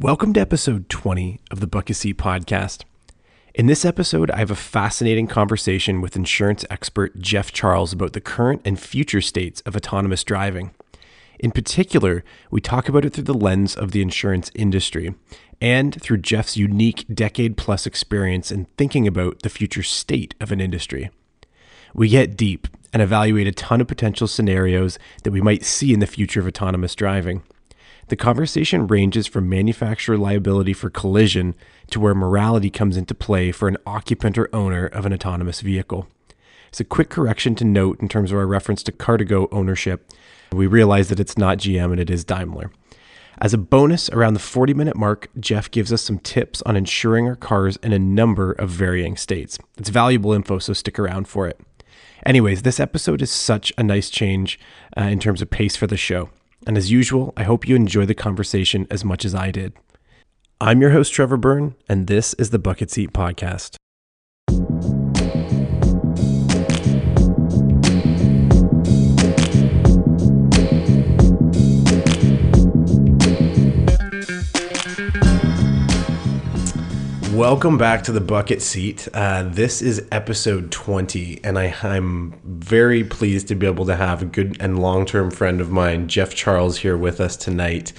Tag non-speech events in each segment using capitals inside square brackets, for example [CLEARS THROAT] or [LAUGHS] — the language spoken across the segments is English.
Welcome to episode 20 of the Bucket Seat Podcast. In this episode, I have a fascinating conversation with insurance expert Jeff Charles about the current and future states of autonomous driving. In particular, we talk about it through the lens of the insurance industry and through Jeff's unique decade plus experience in thinking about the future state of an industry. We get deep and evaluate a ton of potential scenarios that we might see in the future of autonomous driving. The conversation ranges from manufacturer liability for collision to where morality comes into play for an occupant or owner of an autonomous vehicle. It's a quick correction to note in terms of our reference to Car2Go ownership. We realize that it's not GM and it is Daimler. As a bonus, around the 40 minute mark, Jeff gives us some tips on insuring our cars in a number of varying states. It's valuable info, so stick around for it. Anyways, this episode is such a nice change uh, in terms of pace for the show. And as usual, I hope you enjoy the conversation as much as I did. I'm your host, Trevor Byrne, and this is the Bucket Seat Podcast. Welcome back to the bucket seat. Uh, this is episode 20, and I, I'm very pleased to be able to have a good and long term friend of mine, Jeff Charles, here with us tonight.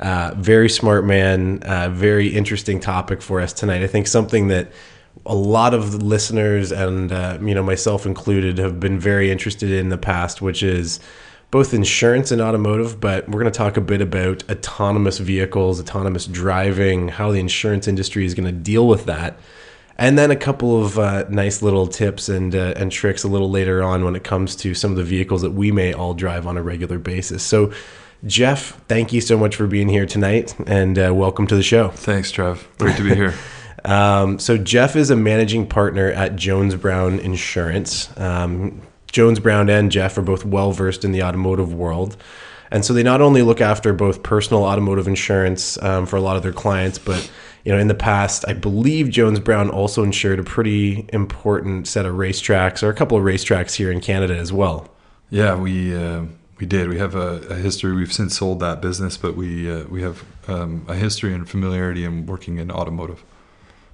Uh, very smart man, uh, very interesting topic for us tonight. I think something that a lot of listeners and uh, you know myself included have been very interested in the past, which is both insurance and automotive, but we're going to talk a bit about autonomous vehicles, autonomous driving, how the insurance industry is going to deal with that. And then a couple of uh, nice little tips and uh, and tricks a little later on when it comes to some of the vehicles that we may all drive on a regular basis. So, Jeff, thank you so much for being here tonight, and uh, welcome to the show. Thanks, Trev. Great to be here. [LAUGHS] um, so, Jeff is a managing partner at Jones Brown Insurance. Um, Jones Brown and Jeff are both well versed in the automotive world. And so they not only look after both personal automotive insurance um, for a lot of their clients, but you know, in the past, I believe Jones Brown also insured a pretty important set of racetracks or a couple of racetracks here in Canada as well. Yeah, we uh, we did. We have a, a, history. We've since sold that business, but we uh, we have um, a history and familiarity in working in automotive.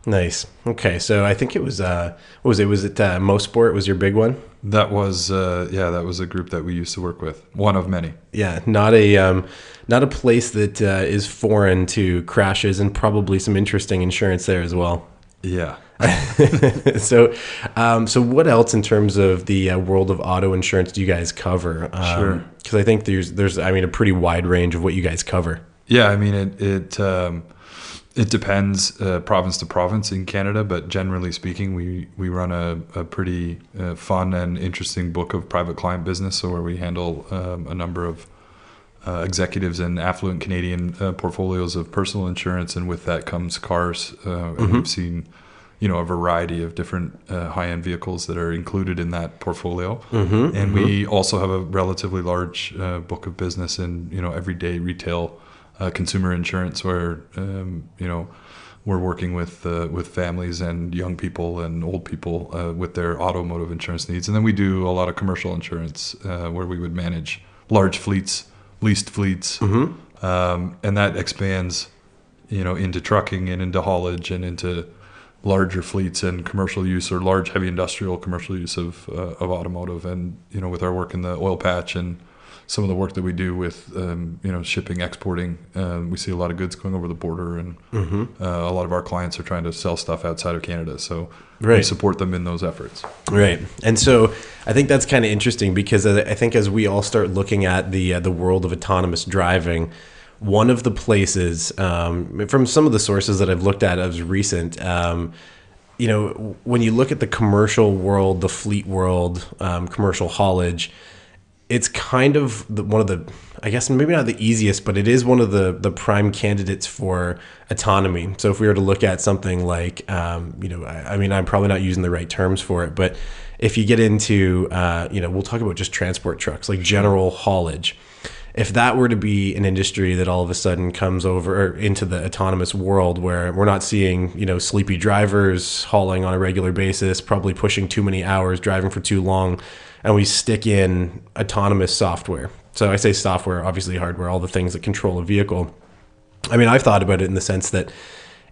Nice. Okay, so I think it was uh, what was it? Was it uh, Mosport? Was your big one? That was uh, yeah, that was a group that we used to work with. One of many. Yeah, not a um, not a place that uh, is foreign to crashes and probably some interesting insurance there as well. Yeah. [LAUGHS] so, um, so what else in terms of the uh, world of auto insurance do you guys cover? Um, sure. Because I think there's there's I mean a pretty wide range of what you guys cover. Yeah, I mean it it. Um, it depends uh, province to province in Canada, but generally speaking, we, we run a, a pretty uh, fun and interesting book of private client business, so where we handle um, a number of uh, executives and affluent Canadian uh, portfolios of personal insurance, and with that comes cars. Uh, and mm-hmm. we've seen, you know, a variety of different uh, high-end vehicles that are included in that portfolio, mm-hmm, and mm-hmm. we also have a relatively large book of business in you know everyday retail uh, consumer insurance, where um, you know we're working with uh, with families and young people and old people uh, with their automotive insurance needs, and then we do a lot of commercial insurance uh, where we would manage large fleets, leased fleets, mm-hmm. um, and that expands, you know, into trucking and into haulage and into larger fleets and commercial use or large heavy industrial commercial use of uh, of automotive, and you know, with our work in the oil patch and some of the work that we do with um, you know shipping, exporting. Um, we see a lot of goods going over the border, and mm-hmm. uh, a lot of our clients are trying to sell stuff outside of Canada. So right. we support them in those efforts. Right, and so I think that's kind of interesting because I think as we all start looking at the uh, the world of autonomous driving. One of the places, um, from some of the sources that I've looked at as recent, um, you know, when you look at the commercial world, the fleet world, um, commercial haulage, it's kind of the, one of the I guess maybe not the easiest, but it is one of the the prime candidates for autonomy. So if we were to look at something like, um, you know, I, I, mean, I'm probably not using the right terms for it, but if you get into, uh, you know, we'll talk about just transport trucks, like general haulage. If that were to be an industry that all of a sudden comes over into the autonomous world where we're not seeing, you know, sleepy drivers hauling on a regular basis, probably pushing too many hours, driving for too long, and we stick in autonomous software. So I say software, obviously hardware, all the things that control a vehicle. I mean, I've thought about it in the sense that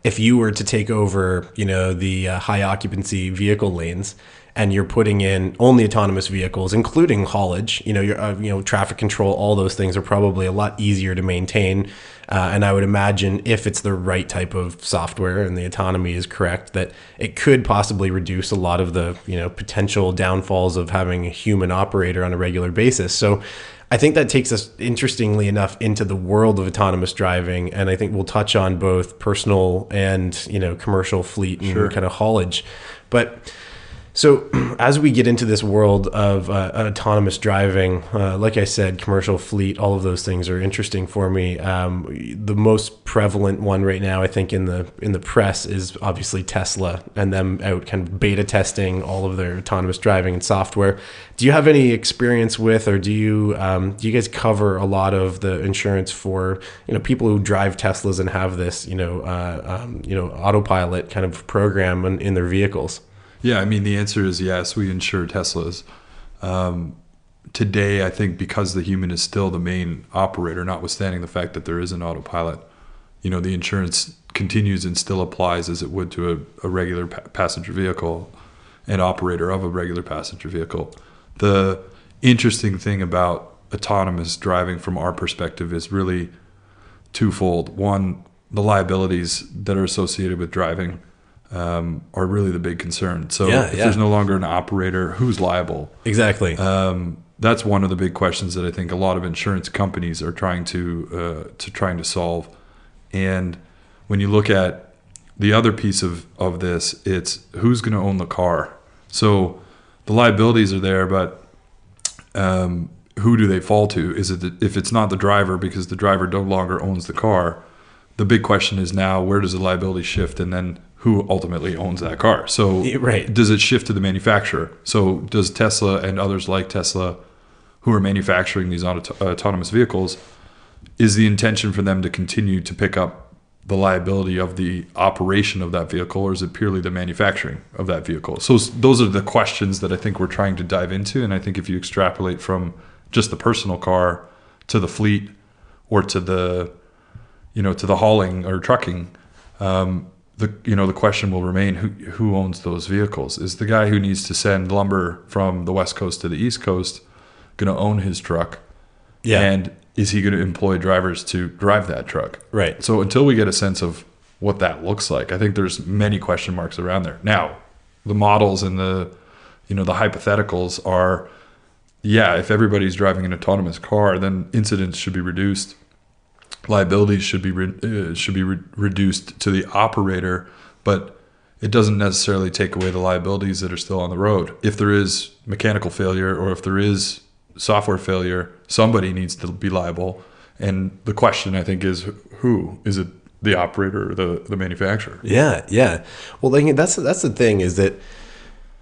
if you were to take over, you know, the uh, high occupancy vehicle lanes and you're putting in only autonomous vehicles, including haulage, you know, your, uh, you know, traffic control, all those things are probably a lot easier to maintain. Uh, and I would imagine if it's the right type of software and the autonomy is correct, that it could possibly reduce a lot of the, you know, potential downfalls of having a human operator on a regular basis. So I think that takes us interestingly enough into the world of autonomous driving, and I think we'll touch on both personal and you know commercial fleet and Sure. kind of haulage. But so [CLEARS THROAT] as we get into this world of uh, autonomous driving, uh, like I said, commercial fleet, all of those things are interesting for me. Um, the most prevalent one right now, I think, in the in the press is obviously Tesla and them out kind of beta testing all of their autonomous driving and software. Do you have any experience with, or do you um, do you guys cover a lot of the insurance for you know people who drive Teslas and have this you know uh, um, you know autopilot kind of program in, in their vehicles? Yeah, I mean, the answer is yes. We insure Teslas. Um, today, I think because the human is still the main operator, notwithstanding the fact that there is an autopilot, you know, the insurance continues and still applies as it would to a, a regular pa- passenger vehicle and operator of a regular passenger vehicle. The interesting thing about autonomous driving from our perspective is really twofold. One, the liabilities that are associated with driving um, are really the big concern. So Yeah, if yeah. there's no longer an operator, who's liable? Exactly. Um, that's one of the big questions that I think a lot of insurance companies are trying to uh, to trying to solve. And when you look at the other piece of of this, it's who's going to own the car. So the liabilities are there, but um, who do they fall to? Is it the, if it's not the driver because the driver no longer owns the car? The big question is now where does the liability shift, and then who ultimately owns that car? So right. does it shift to the manufacturer? So does Tesla and others like Tesla, who are manufacturing these auto- autonomous vehicles, is the intention for them to continue to pick up the liability of the operation of that vehicle, or is it purely the manufacturing of that vehicle? So those are the questions that I think we're trying to dive into, and I think if you extrapolate from just the personal car to the fleet or to the you know to the hauling or trucking um, the you know the question will remain who who owns those vehicles? Is the guy who needs to send lumber from the west coast to the east coast going to own his truck? Yeah. and is he going to employ drivers to drive that truck? Right. so until we get a sense of what that looks like i think there's many question marks around there. Now the models and the you know the hypotheticals are yeah if everybody's driving an autonomous car then incidents should be reduced liabilities should be re- uh, should be re- reduced to the operator but it doesn't necessarily take away the liabilities that are still on the road. If there is mechanical failure or if there is software failure somebody needs to be liable. And the question i think is who? Is it the operator or the, the manufacturer? Yeah, yeah. Well, like, that's that's the thing is that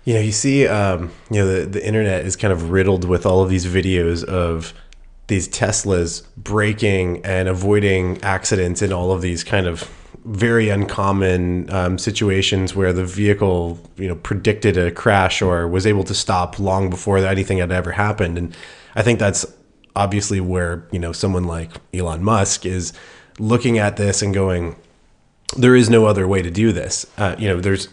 you know you see um, you know the the internet is kind of riddled with all of these videos of these Teslas braking and avoiding accidents in all of these kind of very uncommon um, situations where the vehicle you know predicted a crash or was able to stop long before anything had ever happened and i think that's obviously where you know someone like elon musk is looking at this and going there is no other way to do this. Uh, you know, there's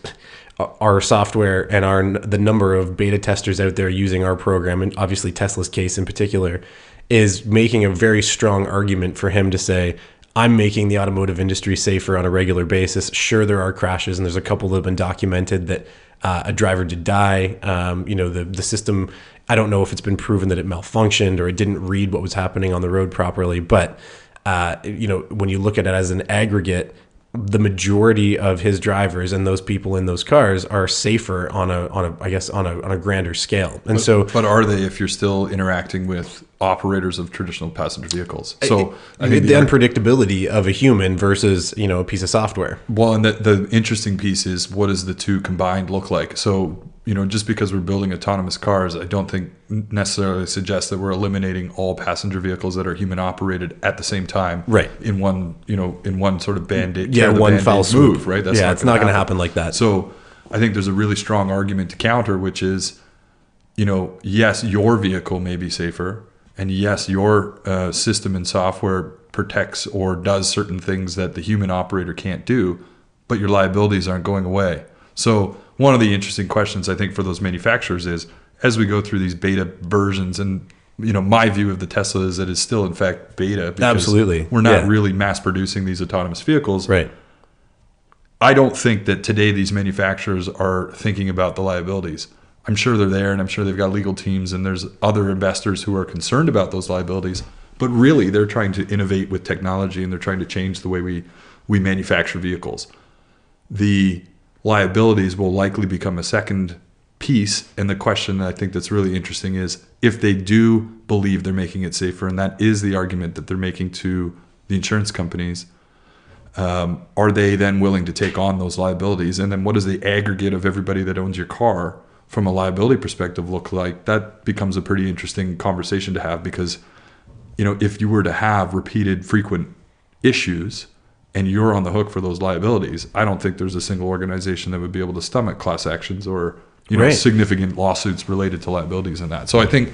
our software and our the number of beta testers out there using our program, and obviously Tesla's case in particular, is making a very strong argument for him to say, "I'm making the automotive industry safer on a regular basis." Sure, there are crashes, and there's a couple that have been documented that uh, a driver did die. Um, you know, the the system. I don't know if it's been proven that it malfunctioned or it didn't read what was happening on the road properly, but uh, you know, when you look at it as an aggregate, the majority of his drivers and those people in those cars are safer on a on a I guess on a on a grander scale. And so but are they if you're still interacting with operators of traditional passenger vehicles so i think the the, unpredictability of a human versus you know a piece of software. Well, and the, the interesting piece is what does the two combined look like? So, you know, just because we're building autonomous cars, I don't think necessarily suggests that we're eliminating all passenger vehicles that are human operated at the same time. Right. In one, you know, in one sort of band-aid. Yeah, one Band-Aid foul swoop. move, right? yeah, it's not going to happen like that. So I think there's a really strong argument to counter, which is, you know, yes, your vehicle may be safer, and yes, your uh, system and software protects or does certain things that the human operator can't do, but your liabilities aren't going away. So one of the interesting questions I think for those manufacturers is as we go through these beta versions and you know my view of the Tesla is that it's still in fact beta because Absolutely. we're not Yeah. really mass producing these autonomous vehicles. Right. I don't think that today these manufacturers are thinking about the liabilities. I'm sure they're there and I'm sure they've got legal teams and there's other investors who are concerned about those liabilities. But really they're trying to innovate with technology and they're trying to change the way we, we manufacture vehicles. The liabilities will likely become a second piece. And the question that I think that's really interesting is if they do believe they're making it safer, and that is the argument that they're making to the insurance companies, um, are they then willing to take on those liabilities? And then what is the aggregate of everybody that owns your car from a liability perspective look like? That becomes a pretty interesting conversation to have because, you know, if you were to have repeated frequent issues and you're on the hook for those liabilities, I don't think there's a single organization that would be able to stomach class actions or, you know, Right. significant lawsuits related to liabilities and that. So I think,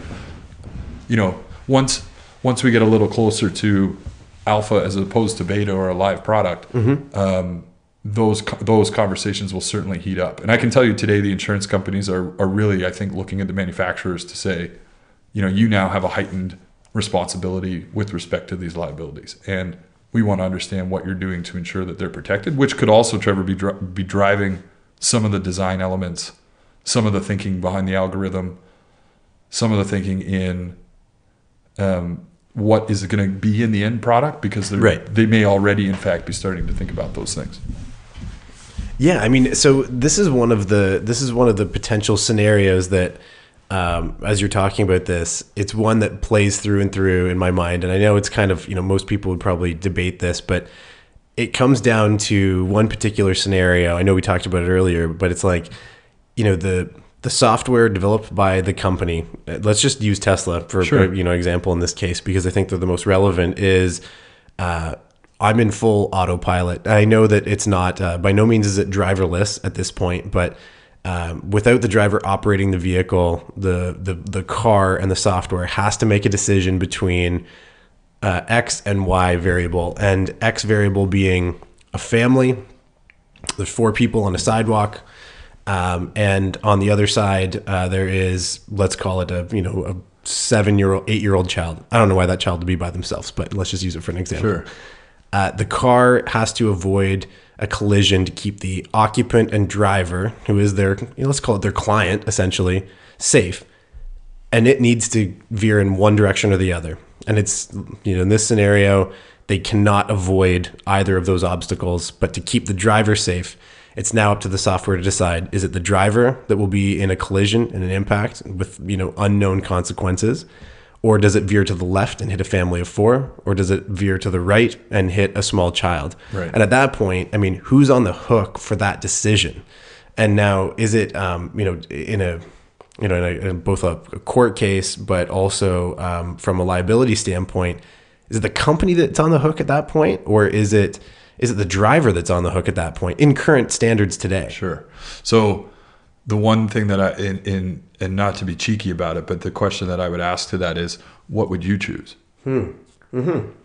you know, once once we get a little closer to alpha as opposed to beta or a live product, um, those those conversations will certainly heat up. And I can tell you today, the insurance companies are are really, I think, looking at the manufacturers to say, you know, you now have a heightened responsibility with respect to these liabilities, and we want to understand what you're doing to ensure that they're protected. Which could also, Trevor, be dri- be driving some of the design elements, some of the thinking behind the algorithm, some of the thinking in um, what is going to be in the end product because Right. they may already, in fact, be starting to think about those things. Yeah, I mean, so this is one of the this is one of the potential scenarios that, um, as you're talking about this, it's one that plays through and through in my mind, and I know it's kind of you know most people would probably debate this, but it comes down to one particular scenario. I know we talked about it earlier, but it's like, you know, the the software developed by the company. Let's just use Tesla for Sure. you know example in this case because I think they're the most relevant. Is uh, I'm in full autopilot. I know that it's not uh, by no means is it driverless at this point, but um, without the driver operating the vehicle, the the the car and the software has to make a decision between uh, x and y variable, and x variable being a family. There's four people on a sidewalk, um, and on the other side uh, there is let's call it a you know a seven year old, eight year old child. I don't know why that child would be by themselves, but let's just use it for an example. Sure. Uh, the car has to avoid a collision to keep the occupant and driver, who is their, you know, let's call it their client, essentially, safe. And it needs to veer in one direction or the other. And it's, you know, in this scenario, they cannot avoid either of those obstacles. But to keep the driver safe, it's now up to the software to decide is it the driver that will be in a collision and an impact with, you know, unknown consequences? Or does it veer to the left and hit a family of four? Or does it veer to the right and hit a small child? Right. And at that point, I mean, who's on the hook for that decision? And now, is it, um, you know, in a, you know, in, a, in both a, a court case, but also um, from a liability standpoint, is it the company that's on the hook at that point, or is it is it the driver that's on the hook at that point in current standards today? Sure. So the one thing that I in, in and not to be cheeky about it, but the question that I would ask to that is, what would you choose?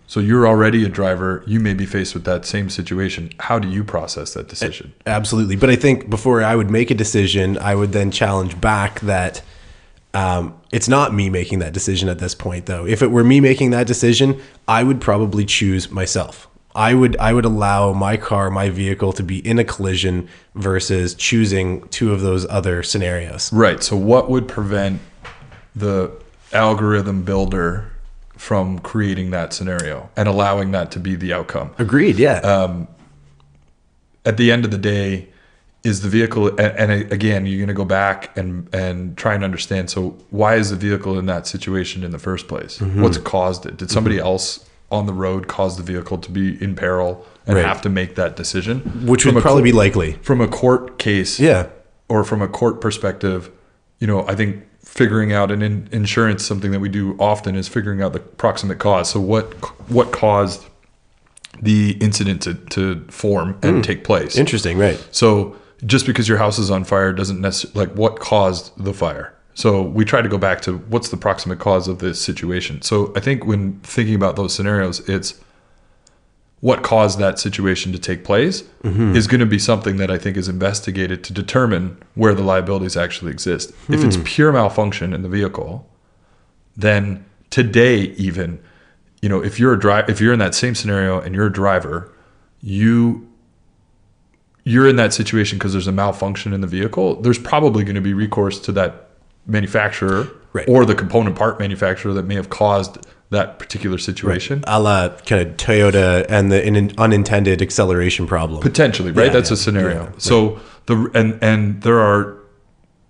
So you're already a driver. You may be faced with that same situation. How do you process that decision? Absolutely. But I think before I would make a decision, I would then challenge back that um, it's not me making that decision at this point, though. If it were me making that decision, I would probably choose myself. I would I would allow my car, my vehicle to be in a collision versus choosing two of those other scenarios. Right. So what would prevent the algorithm builder from creating that scenario and allowing that to be the outcome? Agreed. Yeah. at the end of the day, is the vehicle and, and again you're going to go back and and try and understand so why is the vehicle in that situation in the first place Mm-hmm. what's caused it did somebody else on the road cause the vehicle to be in peril and Right. have to make that decision Which From would probably court- be likely. from a court case Yeah. or from a court perspective you know i think figuring out an in, insurance something that we do often is figuring out the proximate cause so what what caused the incident to, to form and Hmm. take place Interesting. Right. so just because your house is on fire doesn't necessarily like what caused the fire. So we try to go back to what's the proximate cause of this situation. So I think when thinking about those scenarios, it's what caused that situation to take place Mm-hmm. is going to be something that I think is investigated to determine where the liabilities actually exist. If Hmm. it's pure malfunction in the vehicle, then today even, you know, if you're a driver, if you're in that same scenario and you're a driver, you you're in that situation because there's a malfunction in the vehicle. There's probably going to be recourse to that manufacturer Right. or the component part manufacturer that may have caused that particular situation. a la kind of Toyota and the in, unintended acceleration problem. Potentially, right? Yeah, That's yeah, a scenario. yeah, so the and and there are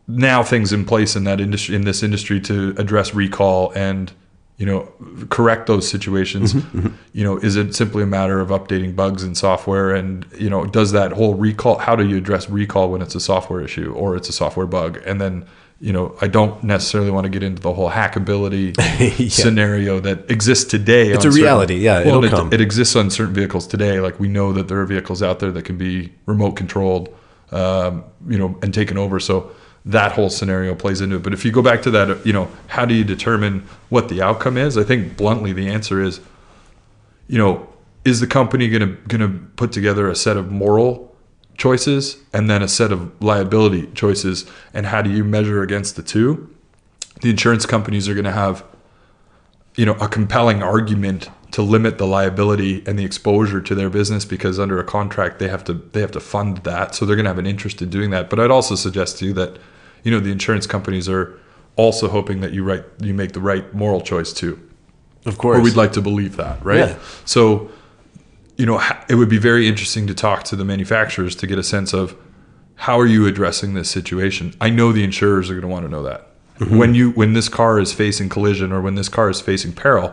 now things in place in that industry in this industry to address recall and you know correct those situations. Mm-hmm, You know, is it simply a matter of updating bugs in software and you know does that whole recall? How do you address recall when it's a software issue or it's a software bug? And then you know, I don't necessarily want to get into the whole hackability [LAUGHS] scenario that exists today. It's a reality, yeah, it'll it, come. it exists on certain vehicles today. Like we know that there are vehicles out there that can be remote controlled, um, you know, and taken over. So that whole scenario plays into it. But if you go back to that, uh, you know, how do you determine what the outcome is? I think bluntly the answer is, you know, is the company gonna gonna put together a set of moral choices and then a set of liability choices, and how do you measure against the two? The insurance companies are going to have you know a compelling argument to limit the liability and the exposure to their business because under a contract they have to they have to fund that so they're going to have an interest in doing that but i'd also suggest to you that you know the insurance companies are also hoping that you right you make the right moral choice too of course. or we'd like to believe that right Yeah. so you know it would be very interesting to talk to the manufacturers to get a sense of how are you addressing this situation i know the insurers are going to want to know that Mm-hmm. when you when this car is facing collision or when this car is facing peril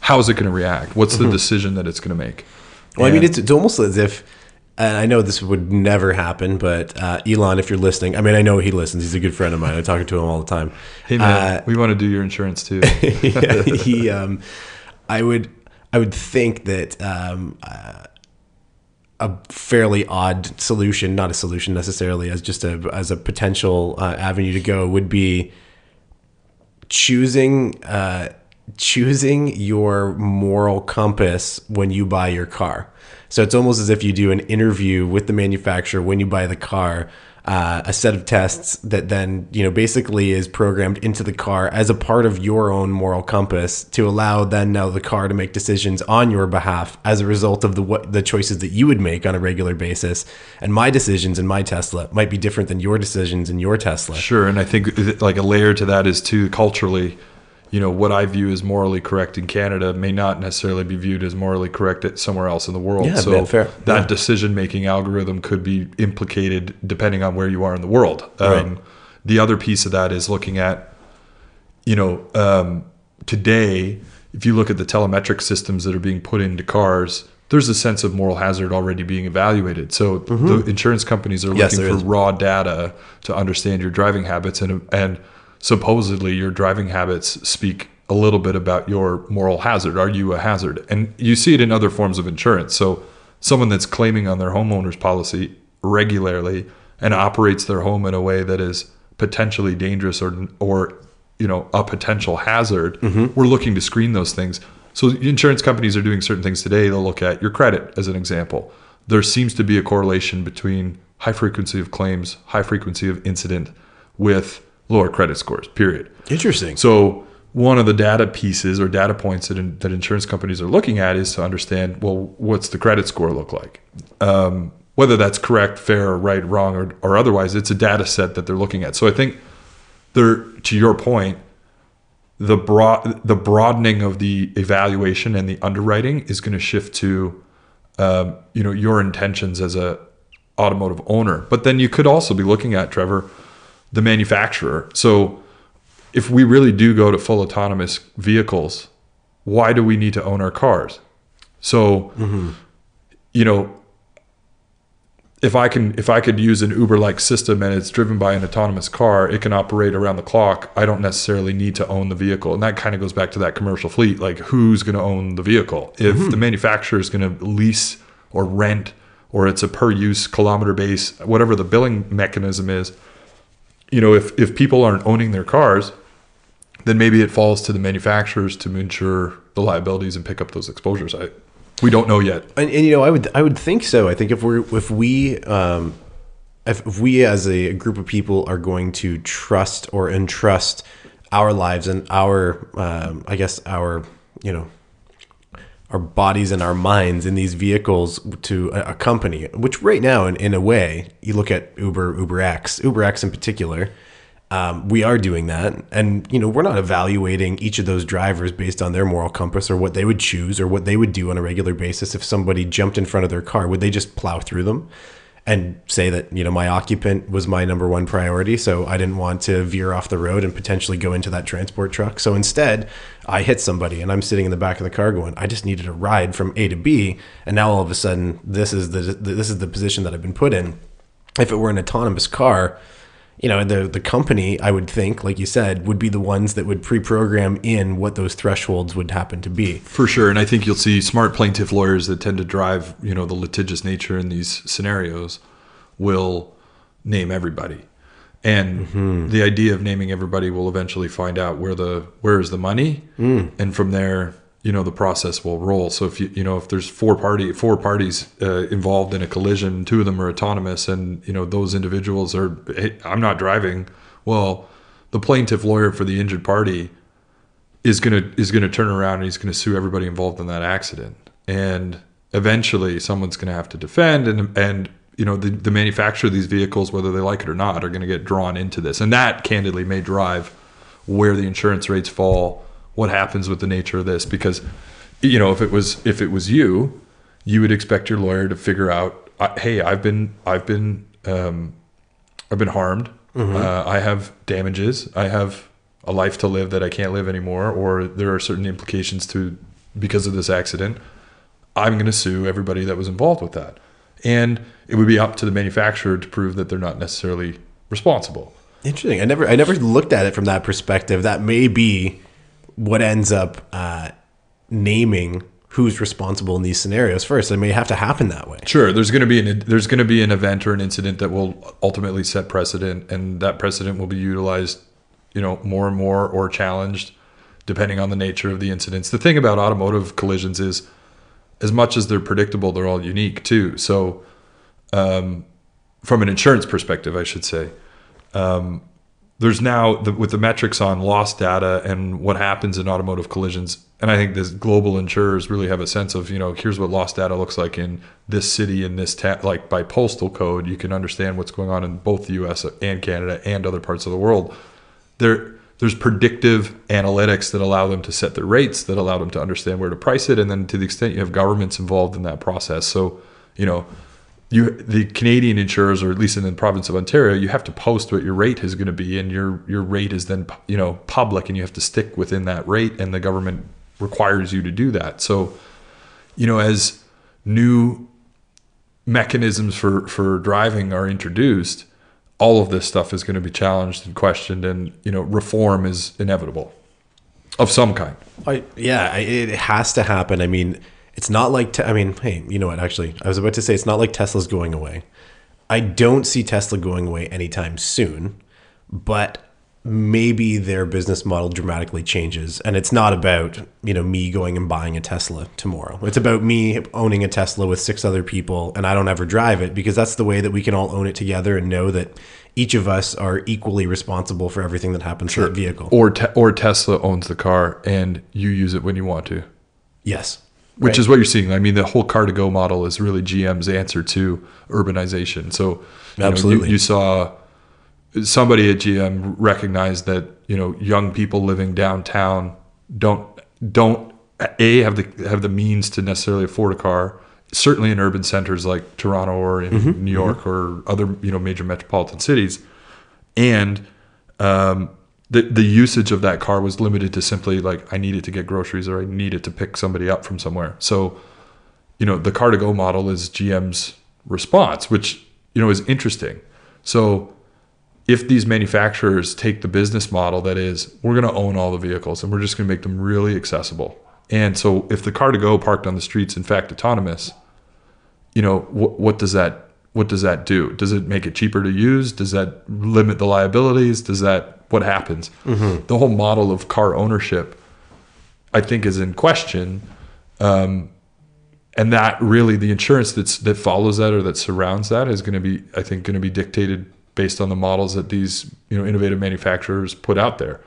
how is it going to react what's the decision that it's going to make Mm-hmm. Well, I mean, it's, it's almost as if, and I know this would never happen, but uh, Elon, if you're listening, I mean, I know he listens. He's a good friend of mine. I talk to him all the time. hey man we want to do your insurance too [LAUGHS] yeah, he, um, I would, I would think that um, uh, a fairly odd solution, not a solution necessarily, as just a as a potential uh, avenue to go, would be choosing uh, choosing your moral compass when you buy your car. So it's almost as if you do an interview with the manufacturer when you buy the car, uh, a set of tests that then you know basically is programmed into the car as a part of your own moral compass to allow then now the car to make decisions on your behalf as a result of the what the choices that you would make on a regular basis. And my decisions in my Tesla might be different than your decisions in your Tesla. Sure, and I think like a layer to that is too culturally, you know, what I view as morally correct in Canada may not necessarily be viewed as morally correct somewhere else in the world. Yeah, so man, fair. that Yeah. decision-making algorithm could be implicated depending on where you are in the world. Right. Um, the other piece of that is looking at, you know, um, today, if you look at the telemetric systems that are being put into cars. There's a sense of moral hazard already being evaluated. So the insurance companies are Mm-hmm. Yes, looking for is. raw data to understand your driving habits and and supposedly your driving habits speak a little bit about your moral hazard. Are you a hazard? And you see it in other forms of insurance. So someone that's claiming on their homeowner's policy regularly and operates their home in a way that is potentially dangerous or or you know a potential hazard mm-hmm. we're looking to screen those things. So insurance companies are doing certain things today. They'll look at your credit as an example. There seems to be a correlation between high frequency of claims high frequency of incident with lower credit scores period Interesting. so one of the data pieces or data points that, that insurance companies are looking at is to understand, well, what's the credit score look like? Um, whether that's correct, fair, or right, wrong, or, or otherwise, it's a data set that they're looking at. So I think they're, to your point, the broad the broadening of the evaluation and the underwriting is going to shift to um, you know your intentions as a automotive owner but then you could also be looking at trevor the manufacturer so if we really do go to full autonomous vehicles why do we need to own our cars so you know if I can if I could use an Uber like system and it's driven by an autonomous car, it can operate around the clock. I don't necessarily need to own the vehicle. And that kind of goes back to that commercial fleet. Like who's going to own the vehicle? If mm-hmm. the manufacturer is going to lease or rent or it's a per use kilometer base, whatever the billing mechanism is, you know, if if people aren't owning their cars, then maybe it falls to the manufacturers to ensure the liabilities and pick up those exposures. I We don't know yet. And, and you know, I would I would think so. I think if we're if we um, if, if we as a group of people are going to trust or entrust our lives and our um, I guess our you know our bodies and our minds in these vehicles to a, a company, which right now, in, in a way, you look at Uber, Uber X, Uber X in particular, um, we are doing that. And, you know, we're not evaluating each of those drivers based on their moral compass or what they would choose or what they would do on a regular basis. If somebody jumped in front of their car, would they just plow through them? And say that you know my occupant was my number one priority so i didn't want to veer off the road and potentially go into that transport truck. So instead i hit somebody and i'm sitting in the back of the car going i just needed a ride from a to b and now all of a sudden this is the this is the position that i've been put in. If it were an autonomous car you know the the company i would think like you said would be the ones that would pre-program in what those thresholds would happen to be for sure and i think you'll see smart plaintiff lawyers that tend to drive you know the litigious nature in these scenarios will name everybody and mm-hmm. the idea of naming everybody will eventually find out where the where is the money mm. and from there you know the process will roll. So if you you know if there's four party four parties uh, involved in a collision, two of them are autonomous, and you know those individuals are hey, I'm not driving. Well, the plaintiff lawyer for the injured party is gonna is gonna turn around and he's gonna sue everybody involved in that accident, and eventually someone's gonna have to defend, and and you know the, the manufacturer of these vehicles, whether they like it or not, are gonna get drawn into this, and that candidly may drive where the insurance rates fall what happens with the nature of this? Because you know if it was if it was you you would expect your lawyer to figure out hey i've been i've been um, i've been harmed. Mm-hmm. uh, i have damages. I have a life to live that i can't live anymore or there are certain implications to because of this accident i'm going to sue everybody that was involved with that. And it would be up to the manufacturer to prove that they're not necessarily responsible. Interesting. I never i never looked at it from that perspective. That may be what ends up uh, naming who's responsible in these scenarios first. It may have to happen that way. Sure, there's going to be an there's going to be an event or an incident that will ultimately set precedent, and that precedent will be utilized, you know, more and more or challenged, depending on the nature of the incidents. The thing about automotive collisions is, as much as they're predictable, they're all unique too. So, um, from an insurance perspective, I should say. Um, there's now the, with the metrics on lost data and what happens in automotive collisions and i think this global insurers really have a sense of you know here's what lost data looks like in this city in this ta- like by postal code. You can understand what's going on in both the us and canada and other parts of the world. There there's predictive analytics that allow them to set their rates that allow them to understand where to price it and then to the extent you have governments involved in that process. So you know you the Canadian insurers, or at least in the province of Ontario, you have to post what your rate is going to be, and your your rate is then you know public, and you have to stick within that rate, and the government requires you to do that. So, you know, as new mechanisms for for driving are introduced, all of this stuff is going to be challenged and questioned, and you know, reform is inevitable of some kind. I, yeah, it has to happen. I mean it's not like, te- I mean, hey, you know what? Actually, I was about to say it's not like Tesla's going away. I don't see Tesla going away anytime soon, but maybe their business model dramatically changes and it's not about you know me going and buying a tesla tomorrow it's about me owning a tesla with six other people and i don't ever drive it because that's the way that we can all own it together and know that each of us are equally responsible for everything that happens sure. to that vehicle or te- or tesla owns the car and you use it when you want to yes which right. is what you're seeing. I mean, the whole Car2Go model is really GM's answer to urbanization. So, you absolutely, know, you, you, saw somebody at GM recognize that you know young people living downtown don't don't a have the have the means to necessarily afford a car. Certainly in urban centers like Toronto or in mm-hmm. New York mm-hmm. or other you know major metropolitan cities, and um, the the usage of that car was limited to simply like I needed to get groceries or I needed to pick somebody up from somewhere. So, you know, the Car2Go model is GM's response, which you know is interesting. So, if these manufacturers take the business model that is we're going to own all the vehicles and we're just going to make them really accessible. And so if the Car2Go parked on the streets in fact autonomous, you know, what what does that what does that do? Does it make it cheaper to use? Does that limit the liabilities? Does that what happens? Mm-hmm. The whole model of car ownership, I think, is in question. Um, and that really the insurance that's that follows that or that surrounds that is going to be i think going to be dictated based on the models that these you know innovative manufacturers put out there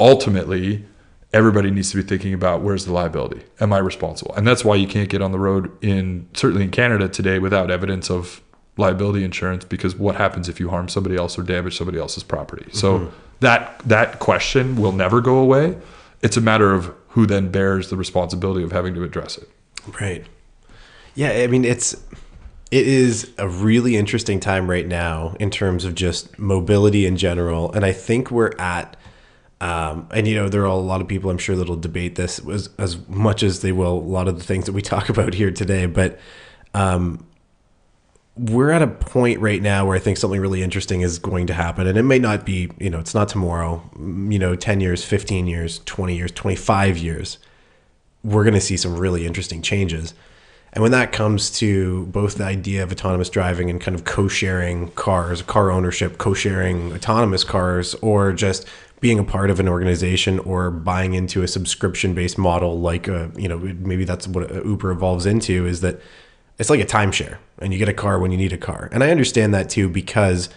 ultimately everybody needs to be thinking about where's the liability am i responsible and that's why you can't get on the road in certainly in canada today without evidence of liability insurance because what happens if you harm somebody else or damage somebody else's property so mm-hmm. that that question will never go away it's a matter of who then bears the responsibility of having to address it Right. Yeah, I mean it's it is a really interesting time right now in terms of just mobility in general, and I think we're at. Um, and you know there are a lot of people I'm sure that'll debate this as, as much as they will a lot of the things that we talk [LAUGHS] about here today. But um, we're at a point right now where I think something really interesting is going to happen, and it may not be you know it's not tomorrow. You know, ten years, fifteen years, twenty years, twenty five years we're going to see some really interesting changes. And when that comes to both the idea of autonomous driving and kind of co-sharing cars, car ownership, co-sharing autonomous cars, or just being a part of an organization or buying into a subscription-based model, like a, you know maybe that's what Uber evolves into, is that it's like a timeshare, and you get a car when you need a car. And I understand that too because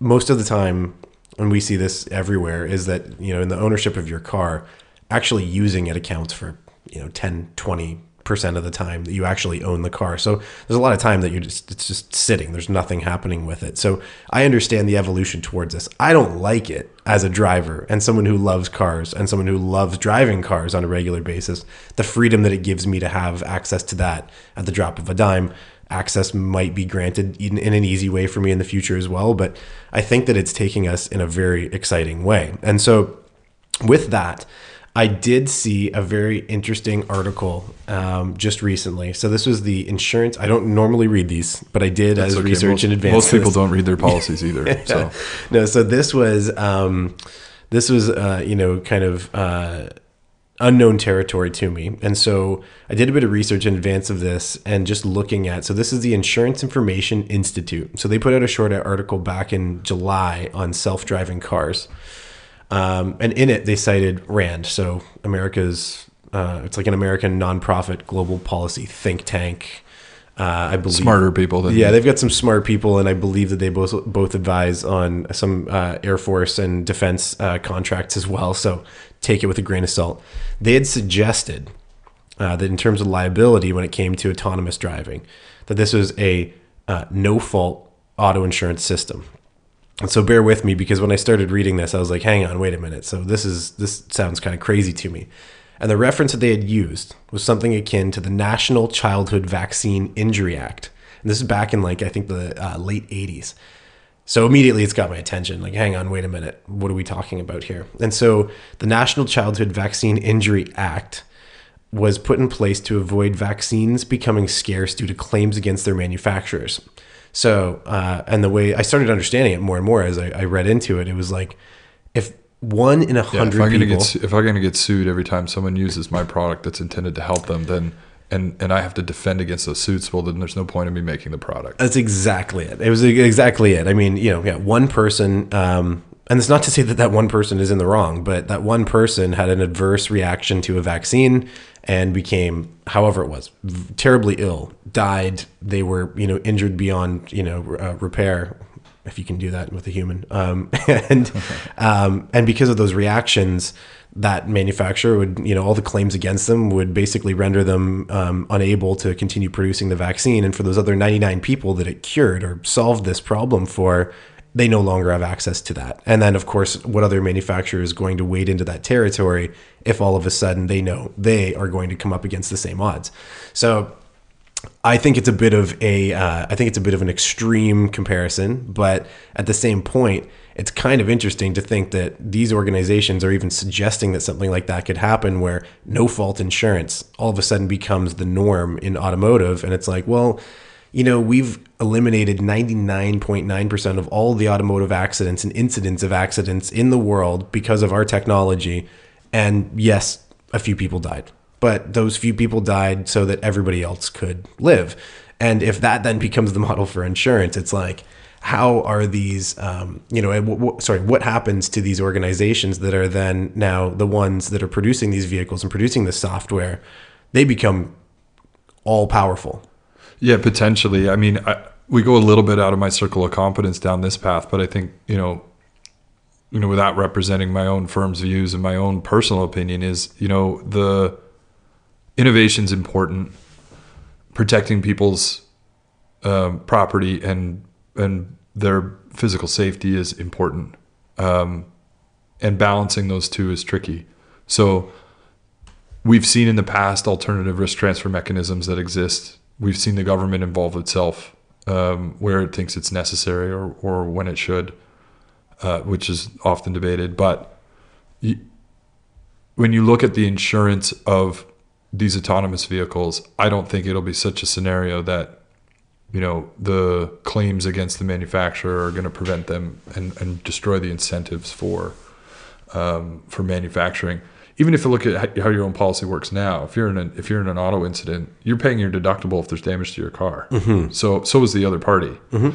most of the time, and we see this everywhere, is that you know in the ownership of your car, actually using it accounts for you know 10 20 percent of the time that you actually own the car. So there's a lot of time that you're just it's just sitting. There's nothing happening with it. So i understand the evolution towards this. I don't like it as a driver and someone who loves cars and someone who loves driving cars on a regular basis the freedom that it gives me to have access to that at the drop of a dime access might be granted in, in an easy way for me in the future as well but i think that it's taking us in a very exciting way. And so with that I did see a very interesting article um, just recently. So this was the insurance. I don't normally read these, but I did That's as okay. research most, in advance. Most people don't read their [LAUGHS] policies either. yeah. So no. So this was um, this was uh, you know kind of uh, unknown territory to me, and so I did a bit of research in advance of this and just looking at. So this is the Insurance Information Institute. So they put out a short article back in July on self driving cars. Um, and in it, they cited RAND, so America's, uh, it's like an American nonprofit global policy think tank. Uh, I believe smarter people. Than yeah, they've got some smart people, and I believe that they both both advise on some uh, Air Force and defense uh, contracts as well. So take it with a grain of salt. They had suggested uh, that in terms of liability, when it came to autonomous driving, that this was a uh, no fault auto insurance system. And so bear with me because when I started reading this, I was like, hang on, wait a minute. So this is this sounds kind of crazy to me. And the reference that they had used was something akin to the National Childhood Vaccine Injury Act. And this is back in like I think the uh, late 80s. So immediately it's got my attention. Like, hang on, wait a minute. What are we talking about here? And so the National Childhood Vaccine Injury Act was put in place to avoid vaccines becoming scarce due to claims against their manufacturers. So, uh, and the way I started understanding it more and more as I, I read into it, it was like if one in a hundred yeah, if people. Get, if I'm going to get sued every time someone uses my product that's intended to help them, then and and I have to defend against those suits, well, then there's no point in me making the product. That's exactly it. It was exactly it. I mean, you know, yeah, one person. Um, and it's not to say that that one person is in the wrong, but that one person had an adverse reaction to a vaccine and became, however it was, terribly ill, died. They were, you know, injured beyond, you know, uh, repair, if you can do that with a human. Um, [LAUGHS] and um, and because of those reactions, that manufacturer would, you know, all the claims against them would basically render them um, unable to continue producing the vaccine. And for those other 99 people that it cured or solved this problem for, they no longer have access to that. And then, of course, what other manufacturer is going to wade into that territory if all of a sudden they know they are going to come up against the same odds? So I think it's a bit of a, uh, I think it's a bit of an extreme comparison, but at the same point, it's kind of interesting to think that these organizations are even suggesting that something like that could happen where no fault insurance all of a sudden becomes the norm in automotive. And it's like, well, you know, we've eliminated 99.9% of all the automotive accidents and incidents of accidents in the world because of our technology. And yes, a few people died, but those few people died so that everybody else could live. And if that then becomes the model for insurance, it's like, how are these, um, you know, w- w- sorry, what happens to these organizations that are then now the ones that are producing these vehicles and producing the software? They become all powerful. Yeah, potentially. I mean, I, we go a little bit out of my circle of competence down this path, but I think you know, you know, without representing my own firm's views and my own personal opinion, is you know the innovation's important, protecting people's um, property and and their physical safety is important, um, and balancing those two is tricky. So we've seen in the past alternative risk transfer mechanisms that exist. We've seen the government involve itself um, where it thinks it's necessary or, or when it should, uh, which is often debated. But you, when you look at the insurance of these autonomous vehicles, I don't think it'll be such a scenario that you know the claims against the manufacturer are going to prevent them and, and destroy the incentives for um, for manufacturing even if you look at how your own policy works now, if you're in an if you're in an auto incident, you're paying your deductible if there's damage to your car. Mm-hmm. So so is the other party. Mm-hmm.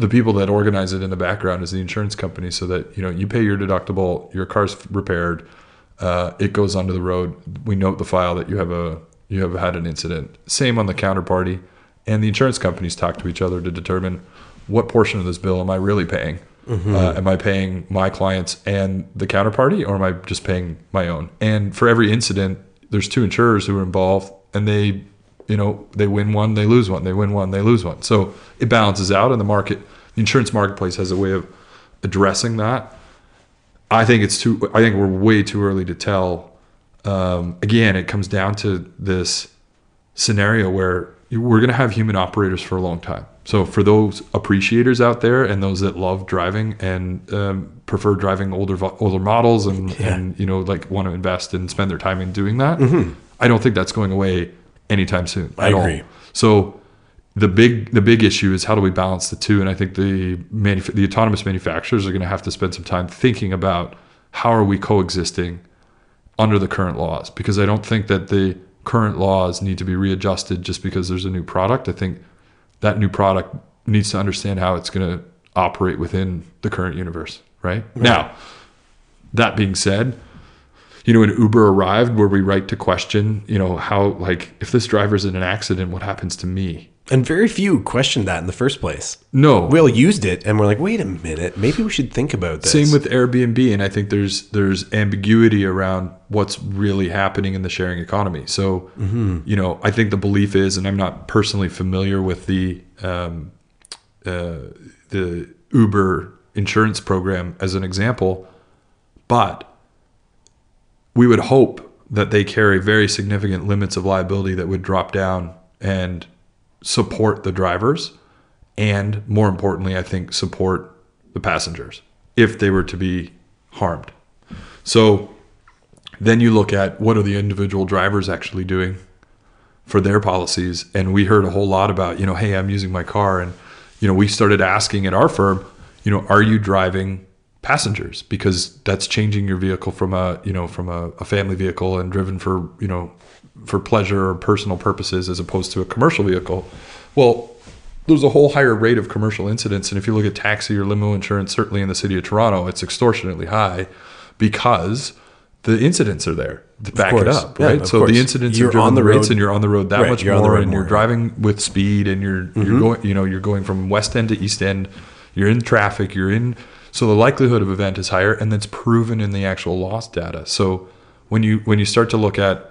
The people that organize it in the background is the insurance company, so that you know you pay your deductible, your car's repaired, uh, it goes onto the road. We note the file that you have a you have had an incident. Same on the counterparty, and the insurance companies talk to each other to determine what portion of this bill am I really paying Mm-hmm. Uh, am I paying my clients and the counterparty, or am I just paying my own? And for every incident, there's two insurers who are involved, and they, you know, they win one, they lose one, they win one, they lose one. So it balances out, and the market, the insurance marketplace, has a way of addressing that. I think it's too. I think we're way too early to tell. Um, again, it comes down to this scenario where we're going to have human operators for a long time. So for those appreciators out there and those that love driving and um, prefer driving older older models and, yeah. and you know like want to invest and spend their time in doing that, mm-hmm. I don't think that's going away anytime soon. I agree. All. So the big the big issue is how do we balance the two? And I think the manuf- the autonomous manufacturers are going to have to spend some time thinking about how are we coexisting under the current laws because I don't think that the current laws need to be readjusted just because there's a new product. I think that new product needs to understand how it's going to operate within the current universe, right? right? Now, that being said, you know, when Uber arrived, were we right to question, you know, how, like, if this driver's in an accident, what happens to me? And very few questioned that in the first place. No, we all used it, and we're like, "Wait a minute, maybe we should think about this." Same with Airbnb, and I think there's there's ambiguity around what's really happening in the sharing economy. So, mm-hmm. you know, I think the belief is, and I'm not personally familiar with the um, uh, the Uber insurance program as an example, but we would hope that they carry very significant limits of liability that would drop down and support the drivers and more importantly i think support the passengers if they were to be harmed. So then you look at what are the individual drivers actually doing for their policies. And we heard a whole lot about you know hey i'm using my car. And you know we started asking at our firm you know are you driving passengers? Because that's changing your vehicle from a you know from a, a family vehicle and driven for you know for pleasure or personal purposes as opposed to a commercial vehicle. Well, there's a whole higher rate of commercial incidents. And if you look at taxi or limo insurance, certainly in the city of Toronto, it's extortionately high because the incidents are there to back it up, right? Yeah, so course. the incidents you're are driven on the rates, and you're on the road that right, much more, and more. you're driving with speed, and you're mm-hmm. you're going, you know, you're going from west end to east end. You're in traffic. You're in, so the likelihood of event is higher, and that's proven in the actual loss data. So when you when you start to look at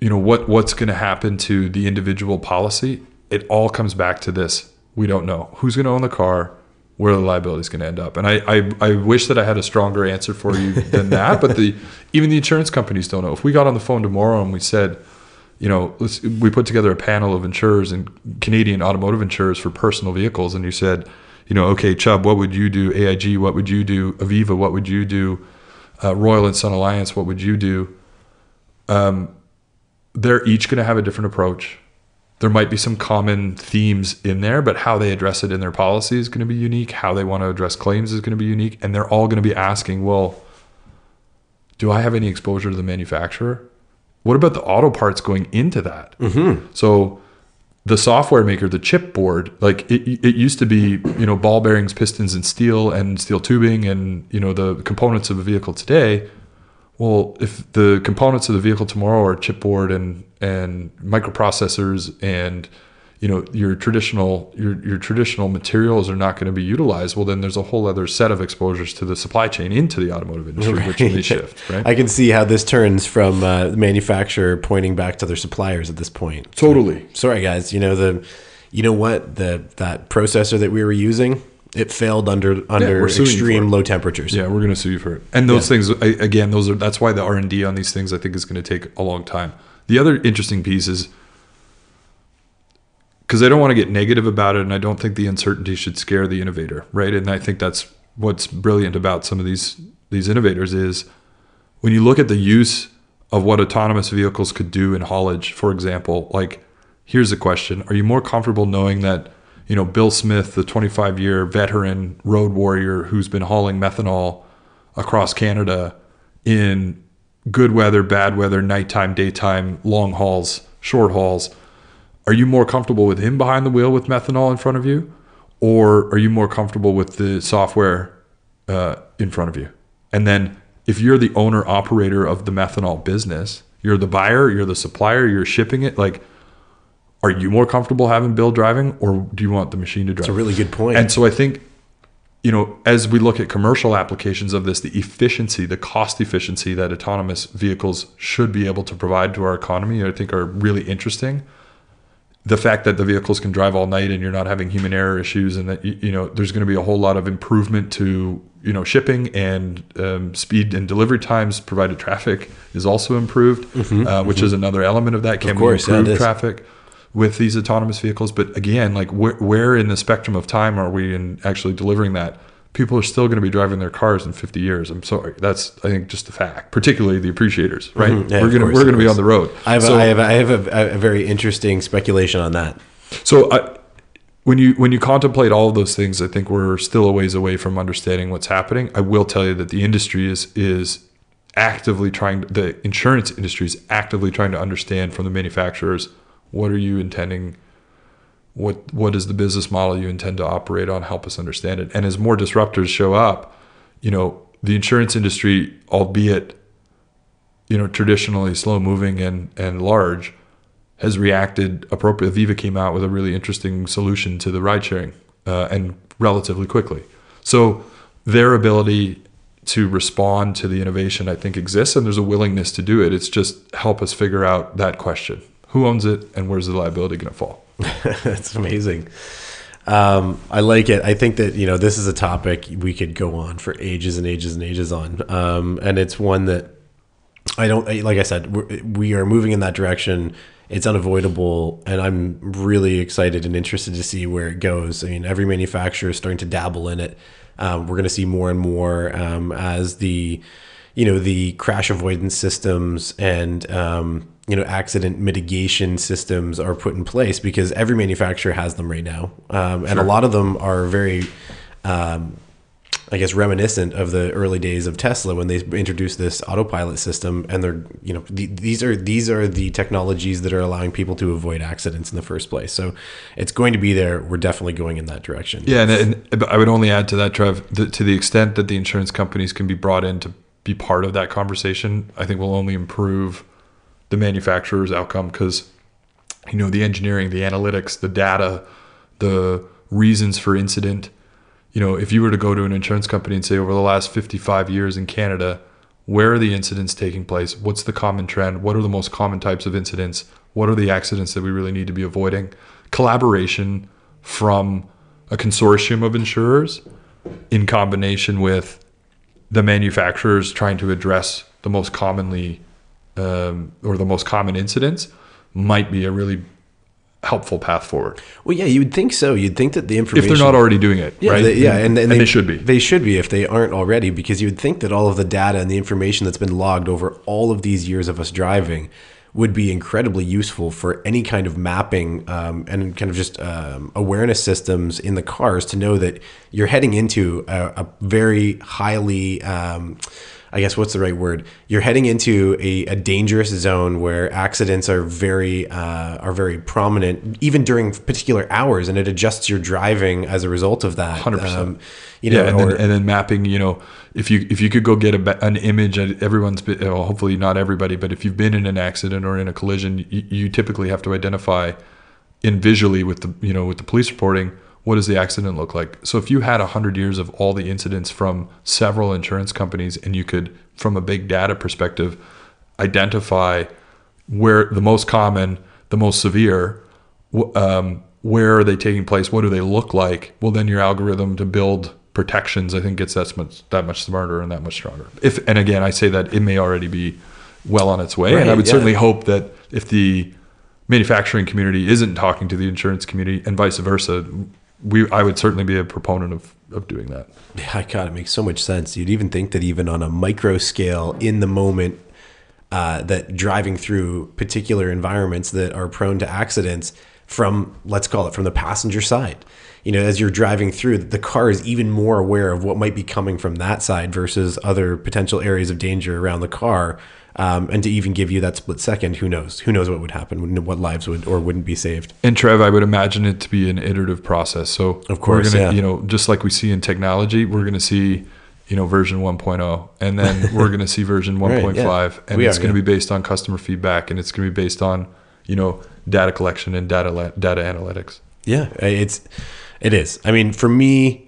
you know what what's going to happen to the individual policy it all comes back to this. We don't know who's going to own the car where the liability is going to end up. And I, I, I wish that i had a stronger answer for you [LAUGHS] than that but the even the insurance companies don't know. If we got on the phone tomorrow and we said you know we put together a panel of insurers and canadian automotive insurers for personal vehicles and you said you know okay chubb what would you do? Aig what would you do? Aviva what would you do? Uh, royal and sun alliance what would you do? Um, they're each going to have a different approach. There might be some common themes in there, but how they address it in their policy is going to be unique. How they want to address claims is going to be unique. And they're all going to be asking, well, do I have any exposure to the manufacturer? What about the auto parts going into that? Mm-hmm. So the software maker, the chipboard, like it, it used to be, you know, ball bearings, pistons, and steel and steel tubing and, you know, the components of a vehicle today well, if the components of the vehicle tomorrow are chipboard and and microprocessors and you know your traditional your your traditional materials are not going to be utilized well then there's a whole other set of exposures to the supply chain into the automotive industry right. which may shift right? I can see how this turns from uh, the manufacturer pointing back to their suppliers at this point. Totally. Sorry guys. You know the you know what? The that processor that we were using it failed under under yeah, extreme low temperatures. Yeah, we're going to sue you for it. And those yeah. things again, those are that's why the R and D on these things I think is going to take a long time. The other interesting piece is because I don't want to get negative about it, and I don't think the uncertainty should scare the innovator, right? And I think that's what's brilliant about some of these these innovators is when you look at the use of what autonomous vehicles could do in haulage, for example. Like, here's a question: Are you more comfortable knowing that you know Bill Smith, the 25 year veteran road warrior who's been hauling methanol across Canada in good weather, bad weather, nighttime, daytime, long hauls, short hauls? are you more comfortable with him behind the wheel with methanol in front of you or are you more comfortable with the software uh, in front of you and then if you're the owner operator of the methanol business you're the buyer you're the supplier you're shipping it like are you more comfortable having bill driving or do you want the machine to drive? that's a really good point. and so i think you know as we look at commercial applications of this the efficiency the cost efficiency that autonomous vehicles should be able to provide to our economy i think are really interesting. The fact that the vehicles can drive all night and you're not having human error issues and that you know there's going to be a whole lot of improvement to you know shipping and um, speed and delivery times provided traffic is also improved mm-hmm, uh, which mm-hmm. is another element of that. Can of course, we improve yeah, traffic with these autonomous vehicles but again like wh- where in the spectrum of time are we in actually delivering that people are still going to be driving their cars in 50 years. I'm sorry. That's I think just a fact. Particularly the appreciators, right? Mm-hmm. Yeah, we're going to we're going to be on the road. I have, so, a, I have, a, I have a, a, very interesting speculation on that. So I, when you when you contemplate all of those things, I think we're still a ways away from understanding what's happening. I will tell you that the industry is is actively trying the insurance industry is actively trying to understand from the manufacturers what are you intending what what is the business model you intend to operate on? Help us understand it. And as more disruptors show up you know the insurance industry albeit you know traditionally slow moving and and large has reacted appropriately. Aviva came out with a really interesting solution to the ride sharing uh, and relatively quickly. So their ability to respond to the innovation i think exists and there's a willingness to do it. It's just help us figure out that question who owns it and where's the liability going to fall [LAUGHS] That's amazing. Um, I like it. I think that you know this is a topic we could go on for ages and ages and ages on, um, and it's one that I don't like. I said we're, we are moving in that direction. It's unavoidable, and I'm really excited and interested to see where it goes. I mean, every manufacturer is starting to dabble in it. Um, we're going to see more and more um, as the you know the crash avoidance systems and um, you know accident mitigation systems are put in place because every manufacturer has them right now, um, and sure. a lot of them are very. Um, I guess reminiscent of the early days of Tesla when they introduced this autopilot system, and they're you know the, these are these are the technologies that are allowing people to avoid accidents in the first place. So it's going to be there. We're definitely going in that direction. Yeah, and, and I would only add to that, Trev, the, to the extent that the insurance companies can be brought in to be part of that conversation, I think will only improve the manufacturer's outcome because you know the engineering, the analytics, the data, the reasons for incident. You know, if you were to go to an insurance company and say over the last 55 years in Canada, where are the incidents taking place? What's the common trend? What are the most common types of incidents? What are the accidents that we really need to be avoiding? Collaboration from a consortium of insurers in combination with the manufacturers trying to address the most commonly um, or the most common incidents might be a really helpful path forward. Well, yeah, you would think so. You'd think that the information, if they're not already doing it, yeah, right? They, yeah, and, and, and they, they, should be. They should be if they aren't already, because you would think that all of the data and the information that's been logged over all of these years of us driving would be incredibly useful for any kind of mapping um, and kind of just um, awareness systems in the cars to know that you're heading into a, a very highly um, I guess what's the right word? You're heading into a, a dangerous zone where accidents are very uh, are very prominent, even during particular hours, and it adjusts your driving as a result of that. Hundred percent. You know, yeah, and, or- then, and then mapping. You know, if you if you could go get a, an image, everyone's been, well, hopefully not everybody, but if you've been in an accident or in a collision, you, you typically have to identify in visually with the you know with the police reporting what does the accident look like. So if you had hundred years of all the incidents from several insurance companies, and you could, from a big data perspective, identify where the most common, the most severe, um, where are they taking place? What do they look like? Well, then your algorithm to build protections, I think, gets that much that much smarter and that much stronger. If and again, I say that it may already be well on its way, and I would yeah. certainly hope that if the manufacturing community isn't talking to the insurance community and vice versa, we I would certainly be a proponent of of doing that. Yeah, God, it makes so much sense. You'd even think that even on a micro scale, in the moment, uh, that driving through particular environments that are prone to accidents from, let's call it, from the passenger side. You know, as you're driving through, the car is even more aware of what might be coming from that side versus other potential areas of danger around the car. Um, and to even give you that split second, who knows? Who knows what would happen? What lives would or wouldn't be saved? And Trev, I would imagine it to be an iterative process. So Of course, we're gonna, yeah. you know, just like we see in technology, we're going to see, you know, version 1.0, and then [LAUGHS] we're going to see version Right, 1.5, yeah. and We it's going to yeah. be based on customer feedback, and it's going to be based on, you know, data collection and data data analytics. Yeah, it's it is. I mean, for me,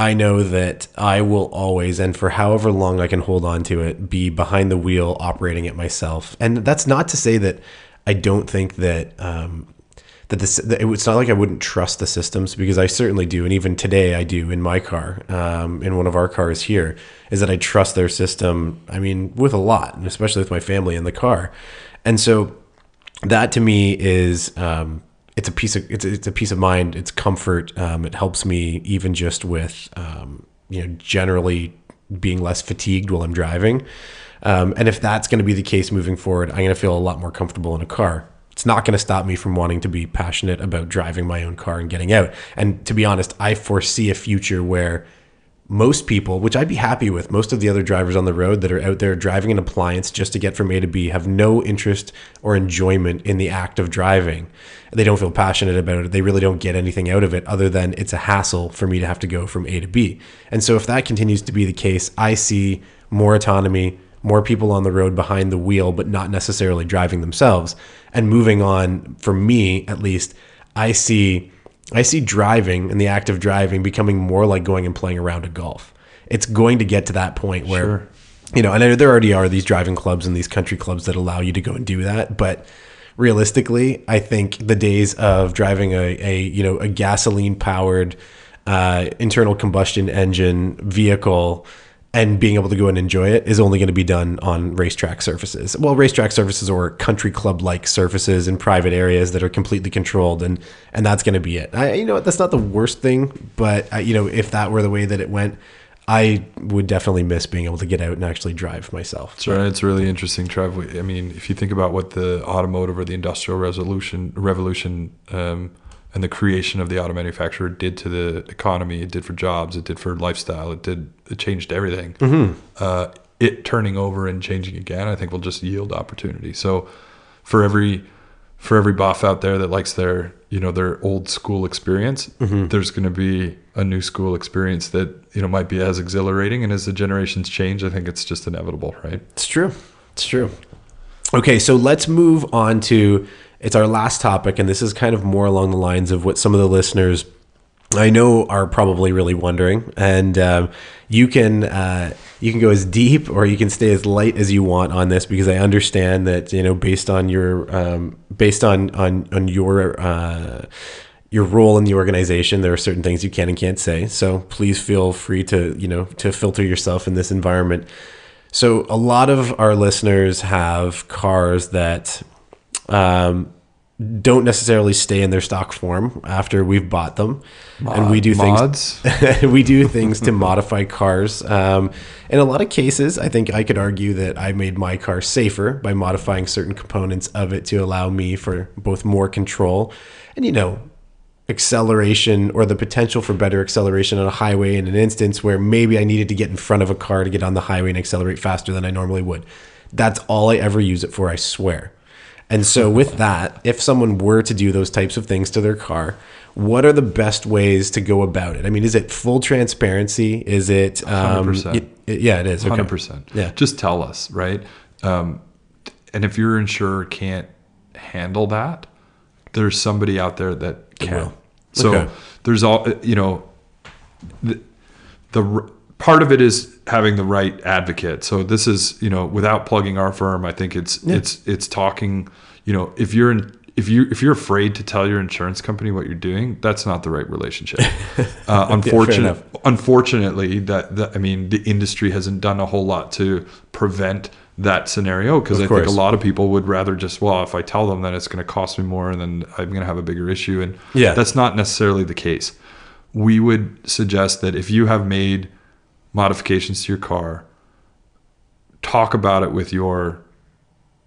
I know that I will always and for however long I can hold on to it, be behind the wheel operating it myself. And that's not to say that I don't think that um, that this that it's not like I wouldn't trust the systems because I certainly do, and even today I do in my car, um, in one of our cars here, is that I trust their system. I mean, with a lot, and especially with my family in the car, and so that to me is um, it's a piece of it's, it's a peace of mind. It's comfort. Um, it helps me even just with um, you know generally being less fatigued while I'm driving. Um, and if that's going to be the case moving forward, I'm going to feel a lot more comfortable in a car. It's not going to stop me from wanting to be passionate about driving my own car and getting out. And to be honest, I foresee a future where most people, which I'd be happy with, most of the other drivers on the road that are out there driving an appliance just to get from A to B have no interest or enjoyment in the act of driving. They don't feel passionate about it. They really don't get anything out of it other than it's a hassle for me to have to go from A to B. And so if that continues to be the case, I see more autonomy, more people on the road behind the wheel, but not necessarily driving themselves. And moving on, for me at least, I see I see driving and the act of driving becoming more like going and playing around a golf. It's going to get to that point where, Sure. you know, and there- there already are these driving clubs and these country clubs that allow you to go and do that. But realistically, I think the days of driving a, a you know, a gasoline powered uh, internal combustion engine vehicle and being able to go and enjoy it is only going to be done on racetrack surfaces. Well, racetrack surfaces or country club like surfaces in private areas that are completely controlled, and and that's going to be it. I, you know, that's not the worst thing, but I, you know, if that were the way that it went, I would definitely miss being able to get out and actually drive myself. Sure, it's really interesting, Trev. I mean, if you think about what the automotive or the industrial resolution revolution um, and the creation of the auto manufacturer did to the economy, it did for jobs, it did for lifestyle, it did it changed everything. Uh, it turning over and changing again, I think will just yield opportunity. So, for every for every buff out there that likes their you know their old school experience, there's going to be a new school experience that you know might be as exhilarating. And as the generations change, I think it's just inevitable, right? It's true. It's true. Okay, so let's move on to it's our last topic, and this is kind of more along the lines of what some of the listeners I know are probably really wondering, and um, you can uh, you can go as deep or you can stay as light as you want on this because I understand that you know based on your um, based on on on your uh, your role in the organization, there are certain things you can and can't say. So please feel free to you know to filter yourself in this environment. So a lot of our listeners have cars that um, don't necessarily stay in their stock form after we've bought them, and we do Mods? things. [LAUGHS] we do things to modify cars. Um, in a lot of cases, I think I could argue that I made my car safer by modifying certain components of it to allow me for both more control and you know acceleration or the potential for better acceleration on a highway in an instance where maybe I needed to get in front of a car to get on the highway and accelerate faster than I normally would. That's all I ever use it for, I swear. And so, with that, if someone were to do those types of things to their car, what are the best ways to go about it? I mean, is it full transparency? Is it? Um, 100%. it- it- yeah, it is. Okay. Hundred percent. Yeah. Just tell us, right? Um, and if your insurer can't handle that, there's somebody out there that can. So Okay. there's all you know. The, the part of it is having the right advocate. So this is you know without plugging our firm, I think it's it's it's talking. You know, if you're in. If you if you're afraid to tell your insurance company what you're doing, that's not the right relationship. [LAUGHS] Uh, unfortunate, unfortunately, that, that I mean, the industry hasn't done a whole lot to prevent that scenario because I think a lot of people would rather just well, if I tell them that it's going to cost me more, and then I'm going to have a bigger issue, and Yeah. that's not necessarily the case. We would suggest that if you have made modifications to your car, talk about it with your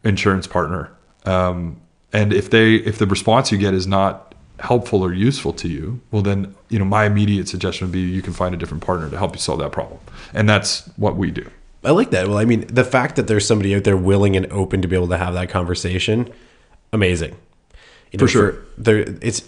insurance partner. Um, and if they if the response you get is not helpful or useful to you, well then you know my immediate suggestion would be you can find a different partner to help you solve that problem. And that's what we do. I like that. Well, I mean, the fact that there's somebody out there willing and open to be able to have that conversation, amazing. You know, For sure. there, it's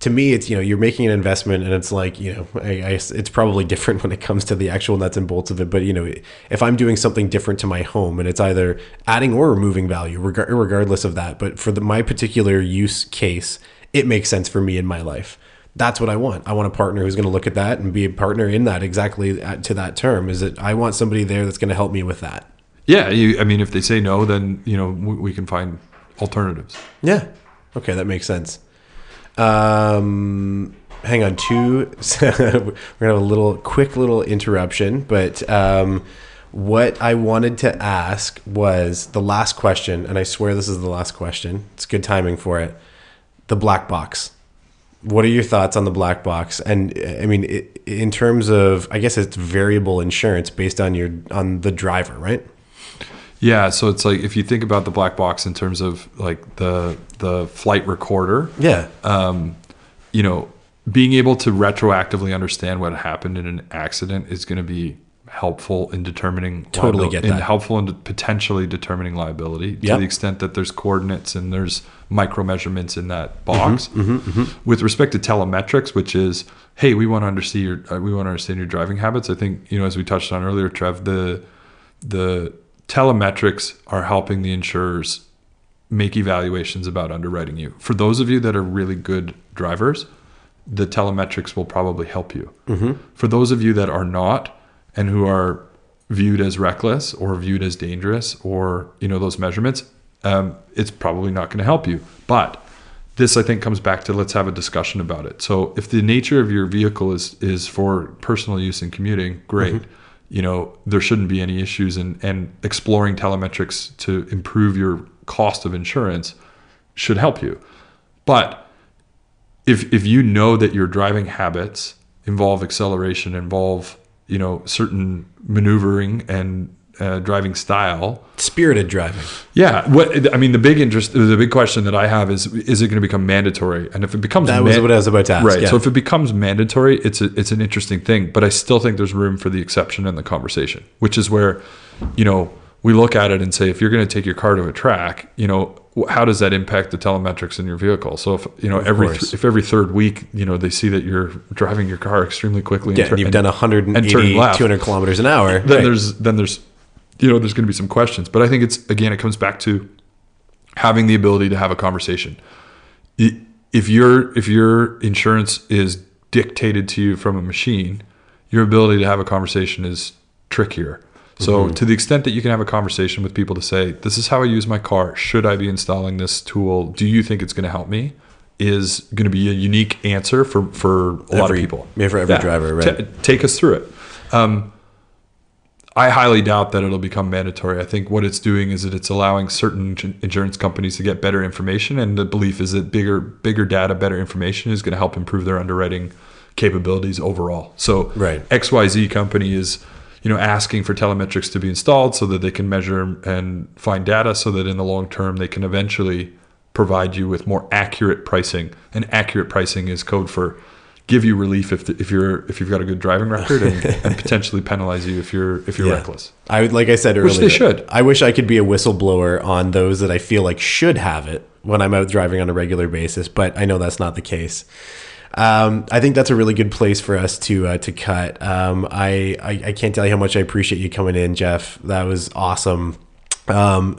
to me, it's you know, you're making an investment, and it's like you know, I, I, it's probably [LAUGHS] different when it comes to the actual nuts and bolts of it. But you know, if I'm doing something different to my home, and it's either adding or removing value, regar- regardless of that. But for the, my particular use case, it makes sense for me in my life. That's what I want. I want a partner who's going to look at that and be a partner in that exactly at, to that term. Is that I want somebody there that's going to help me with that. Yeah, you, I mean if they say no, then you know we, we can find alternatives. Yeah. Okay, that makes sense. Um, hang on, two. [LAUGHS] we're gonna have a little quick little interruption, but um, what I wanted to ask was the last question, and I swear this is the last question. It's good timing for it. The black box. What are your thoughts on the black box? And I mean, i in terms of, I guess it's variable insurance based on your on the driver, right? Yeah, so it's like if you think about the black box in terms of like the the flight recorder, Yeah. um, you know, being able to retroactively understand what happened in an accident is going to be helpful in determining Totally liabil- get and helpful in potentially determining liability to Yep. the extent that there's coordinates and there's micro measurements in that box. Mm-hmm, With respect to telemetrics, which is, hey, we want to understand your uh, we want to understand your driving habits. I think you know, as we touched on earlier, Trev, the the telemetrics are helping the insurers make evaluations about underwriting you. For those of you that are really good drivers, the telemetrics will probably help you. For those of you that are not and who are viewed as reckless or viewed as dangerous or you know those measurements, um, it's probably not going to help you. But this I think comes back to let's have a discussion about it. So if the nature of your vehicle is is for personal use and commuting, great. You know there shouldn't be any issues, and and exploring telemetrics to improve your cost of insurance should help you. But if if you know that your driving habits involve acceleration, involve you know certain maneuvering and uh, driving style, Spirited driving. yeah. What I mean, the big interest, the big question that I have is: is it going to become mandatory? And if it becomes That was what I was about to ask, Right. yeah. So if it becomes mandatory, it's a, it's an interesting thing. But I still think there's room for the exception in the conversation, which is where, you know, we look at it and say, if you're going to take your car to a track, you know, how does that impact the telemetrics in your vehicle? So if you know every th- if every third week, you know, they see that you're driving your car extremely quickly, Yeah, tur- and you've and- done 180, turning left. 200 kilometers an hour. then Right. there's then there's you know there's going to be some questions. But i think it's again it comes back to having the ability to have a conversation. If your if your insurance is dictated to you from a machine your ability to have a conversation is trickier. So to the extent that you can have a conversation with people to say this is how i use my car. Should i be installing this tool? Do you think it's going to help me? is going to be a unique answer for for a lot of Every- people. Yeah, for every driver, right. Ta- take us through it. Um, I highly doubt that it'll become mandatory. I think what it's doing is that it's allowing certain insurance companies to get better information, and the belief is that bigger, bigger data, better information is going to help improve their underwriting capabilities overall. So, Right. XYZ company is, you know, asking for telemetrics to be installed so that they can measure and find data, so that in the long term they can eventually provide you with more accurate pricing. And accurate pricing is code for give you relief if, if you're if you've got a good driving record and, [LAUGHS] and potentially penalize you if you're if you're Yeah. reckless. I would, like I said earlier, Which they should. I wish I could be a whistleblower on those that I feel like should have it when I'm out driving on a regular basis, but I know that's not the case. Um, I think that's a really good place for us to uh, to cut. Um, I, I I can't tell you how much I appreciate you coming in, Jeff. That was awesome. Um,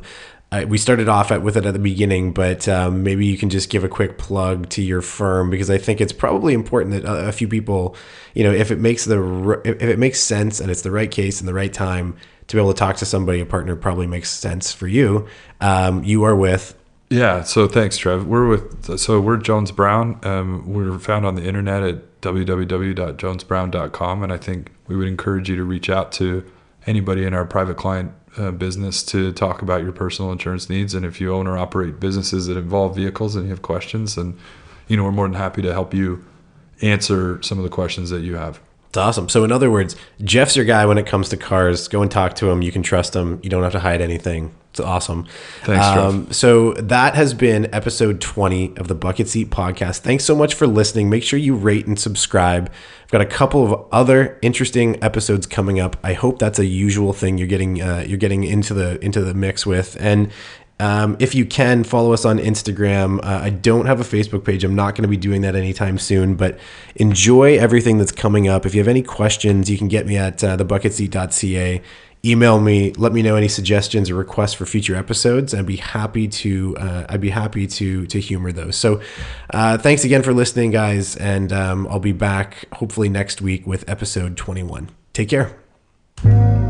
I, we started off at, with it at the beginning, but um, maybe you can just give a quick plug to your firm because I think it's probably important that a, a few people, you know, if it makes the if it makes sense and it's the right case and the right time to be able to talk to somebody, a partner probably makes sense for you. Um, you are with Yeah. So thanks, Trev. We're with so we're Jones Brown. Um, we're found on the internet at www.jonesbrown.com, and I think we would encourage you to reach out to anybody in our private client uh, business to talk about your personal insurance needs. And if you own or operate businesses that involve vehicles and you have questions, and you know we're more than happy to help you answer some of the questions that you have. It's awesome. So, in other words, Jeff's your guy when it comes to cars. Go and talk to him. You can trust him. You don't have to hide anything. It's awesome. Thanks, Jeff. um, So, that has been episode 20 of the Bucket Seat Podcast. Thanks so much for listening. Make sure you rate and subscribe. I've got a couple of other interesting episodes coming up. I hope that's a usual thing you're getting uh, you're getting into the into the mix with. And um, if you can follow us on Instagram, uh, I don't have a Facebook page. I'm not going to be doing that anytime soon, but enjoy everything that's coming up. If you have any questions, you can get me at uh, thebucketseat.ca. Email me, let me know any suggestions or requests for future episodes. I'd be happy to. Uh, I'd be happy to to humor those. So, uh, thanks again for listening, guys, and um, I'll be back hopefully next week with episode 21. Take care.